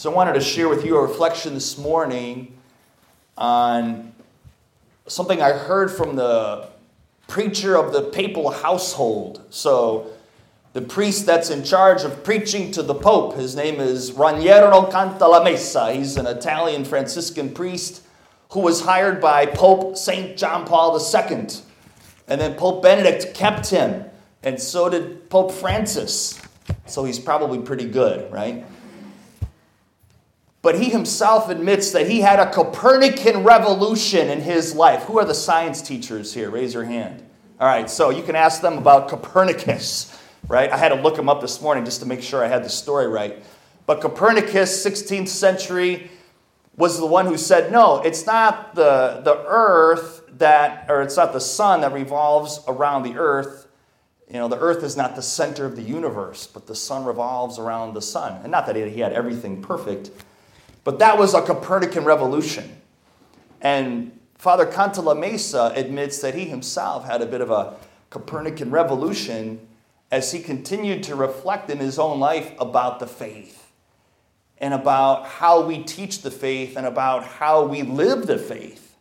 So I wanted to share with you a reflection this morning on something I heard from the preacher of the papal household. So the priest that's in charge of preaching to the Pope, his name is Raniero Cantalamessa. He's an Italian Franciscan priest who was hired by Pope St. John Paul II. And then Pope Benedict kept him, and so did Pope Francis. So he's probably pretty good, right? But he himself admits that he had a Copernican revolution in his life. Who are the science teachers here? Raise your hand. All right, so you can ask them about Copernicus, right? I had to look him up this morning just to make sure I had the story right. But Copernicus, 16th century, was the one who said, no, it's not the, the earth that, or it's not the sun that revolves around the earth. You know, the earth is not the center of the universe, but the sun revolves around the sun. And not that he had everything perfect, but that was a Copernican revolution. And Father Cantalamessa admits that he himself had a bit of a Copernican revolution as he continued to reflect in his own life about the faith and about how we teach the faith and about how we live the faith.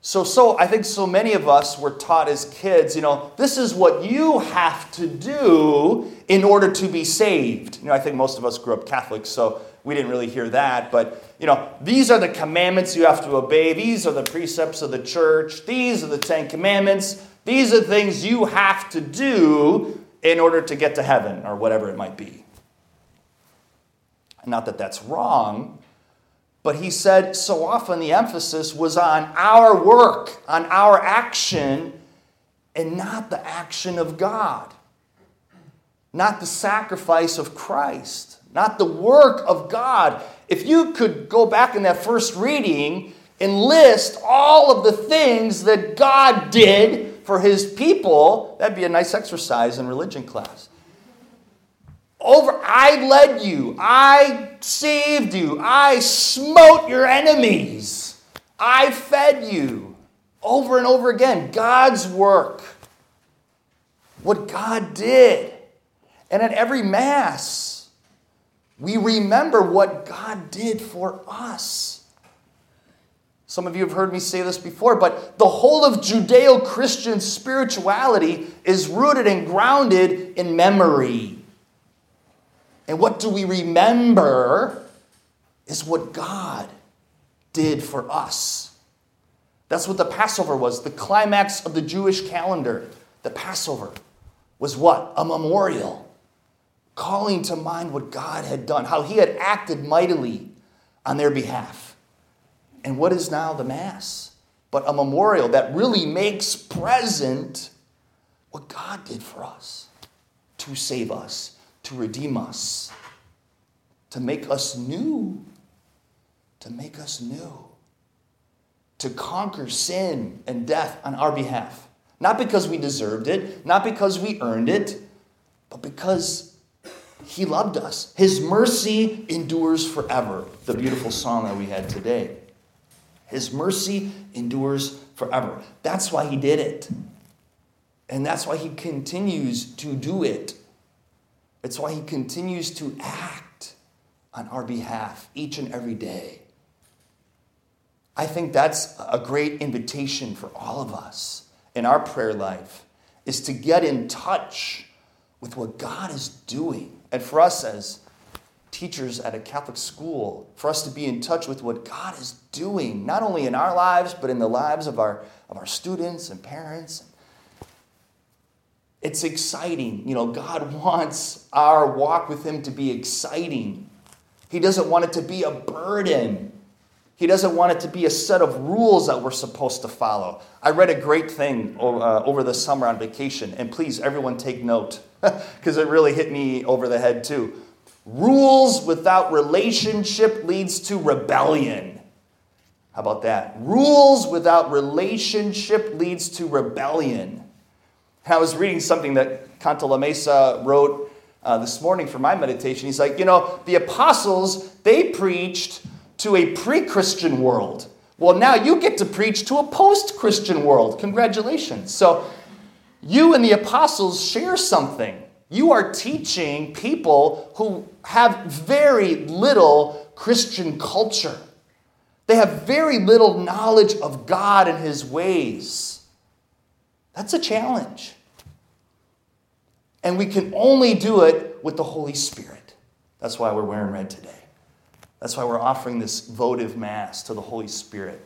So, so I think so many of us were taught as kids, you know, this is what you have to do in order to be saved. You know, I think most of us grew up Catholic, so we didn't really hear that, but you know, these are the commandments you have to obey. These are the precepts of the church. These are the 10 commandments. These are things you have to do in order to get to heaven or whatever it might be. Not that that's wrong, but he said so often the emphasis was on our work, on our action, and not the action of God, not the sacrifice of Christ not the work of God. If you could go back in that first reading and list all of the things that God did for his people, that'd be a nice exercise in religion class. Over, I led you, I saved you, I smote your enemies, I fed you. Over and over again, God's work, what God did. And at every Mass, we remember what God did for us. Some of you have heard me say this before, but the whole of Judeo Christian spirituality is rooted and grounded in memory. And what do we remember is what God did for us. That's what the Passover was. The climax of the Jewish calendar, the Passover, was what? A memorial calling to mind what God had done, how he had acted mightily on their behalf. And what is now the Mass? But a memorial that really makes present what God did for us to save us, to redeem us, to make us new, to make us new, to conquer sin and death on our behalf. Not because we deserved it, not because we earned it, but because he loved us. His mercy endures forever. The beautiful song that we had today. His mercy endures forever. That's why he did it. And that's why he continues to do it. It's why he continues to act on our behalf each and every day. I think that's a great invitation for all of us in our prayer life is to get in touch with what God is doing and for us as teachers at a Catholic school, for us to be in touch with what God is doing, not only in our lives, but in the lives of our, of our students and parents. It's exciting. You know, God wants our walk with Him to be exciting. He doesn't want it to be a burden. He doesn't want it to be a set of rules that we're supposed to follow. I read a great thing uh, over the summer on vacation, and please, everyone, take note because it really hit me over the head too. Rules without relationship leads to rebellion. How about that? Rules without relationship leads to rebellion. I was reading something that Cantalamessa wrote uh, this morning for my meditation. He's like, you know, the apostles, they preached to a pre Christian world. Well, now you get to preach to a post Christian world. Congratulations. So, you and the apostles share something. you are teaching people who have very little Christian culture. They have very little knowledge of God and His ways. That's a challenge. And we can only do it with the Holy Spirit. That's why we're wearing red today. That's why we're offering this votive Mass to the Holy Spirit.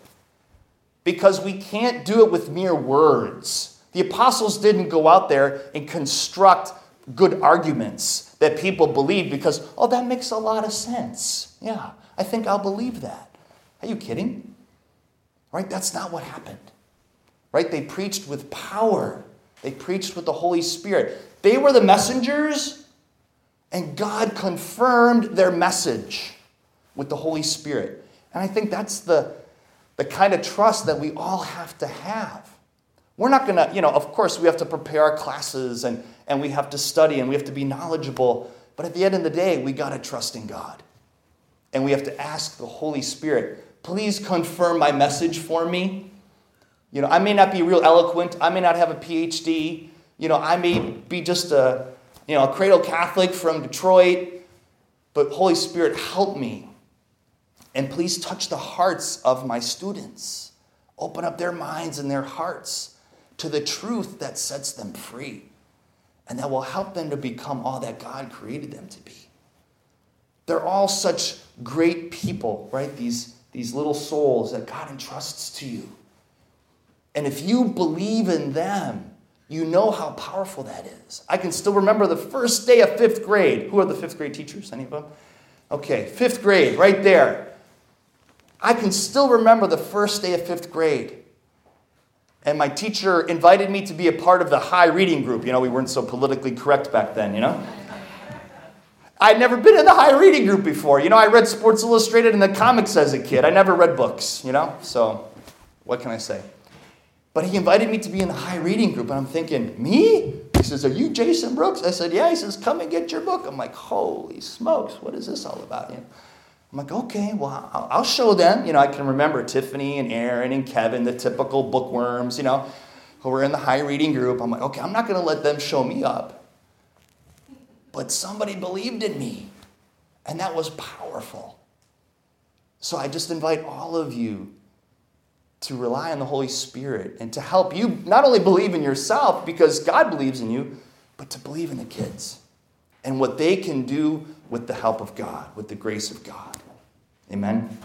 Because we can't do it with mere words. The apostles didn't go out there and construct good arguments that people believe because, oh, that makes a lot of sense. Yeah, I think I'll believe that. Are you kidding? Right? That's not what happened. Right? They preached with power, they preached with the Holy Spirit. They were the messengers, and God confirmed their message with the Holy Spirit. And I think that's the, the kind of trust that we all have to have. We're not going to, you know, of course, we have to prepare our classes and, and we have to study and we have to be knowledgeable. But at the end of the day, we got to trust in God. And we have to ask the Holy Spirit, please confirm my message for me. You know, I may not be real eloquent, I may not have a PhD, you know, I may be just a, you know, a cradle Catholic from Detroit, but Holy Spirit, help me and please touch the hearts of my students. Open up their minds and their hearts to the truth that sets them free and that will help them to become all that God created them to be. They're all such great people, right? These, these little souls that God entrusts to you. And if you believe in them, you know how powerful that is. I can still remember the first day of fifth grade. Who are the fifth grade teachers? Any of them? Okay, fifth grade, right there. I can still remember the first day of fifth grade. And my teacher invited me to be a part of the high reading group. You know, we weren't so politically correct back then, you know? I'd never been in the high reading group before. You know, I read Sports Illustrated and the comics as a kid. I never read books, you know? So, what can I say? But he invited me to be in the high reading group, and I'm thinking, me? He says, Are you Jason Brooks? I said, Yeah. He says, Come and get your book. I'm like, Holy smokes, what is this all about? You know? I'm like, okay, well, I'll show them. You know, I can remember Tiffany and Aaron and Kevin, the typical bookworms, you know, who were in the high reading group. I'm like, okay, I'm not going to let them show me up. But somebody believed in me, and that was powerful. So I just invite all of you to rely on the Holy Spirit and to help you not only believe in yourself because God believes in you, but to believe in the kids and what they can do with the help of God, with the grace of God. Amen.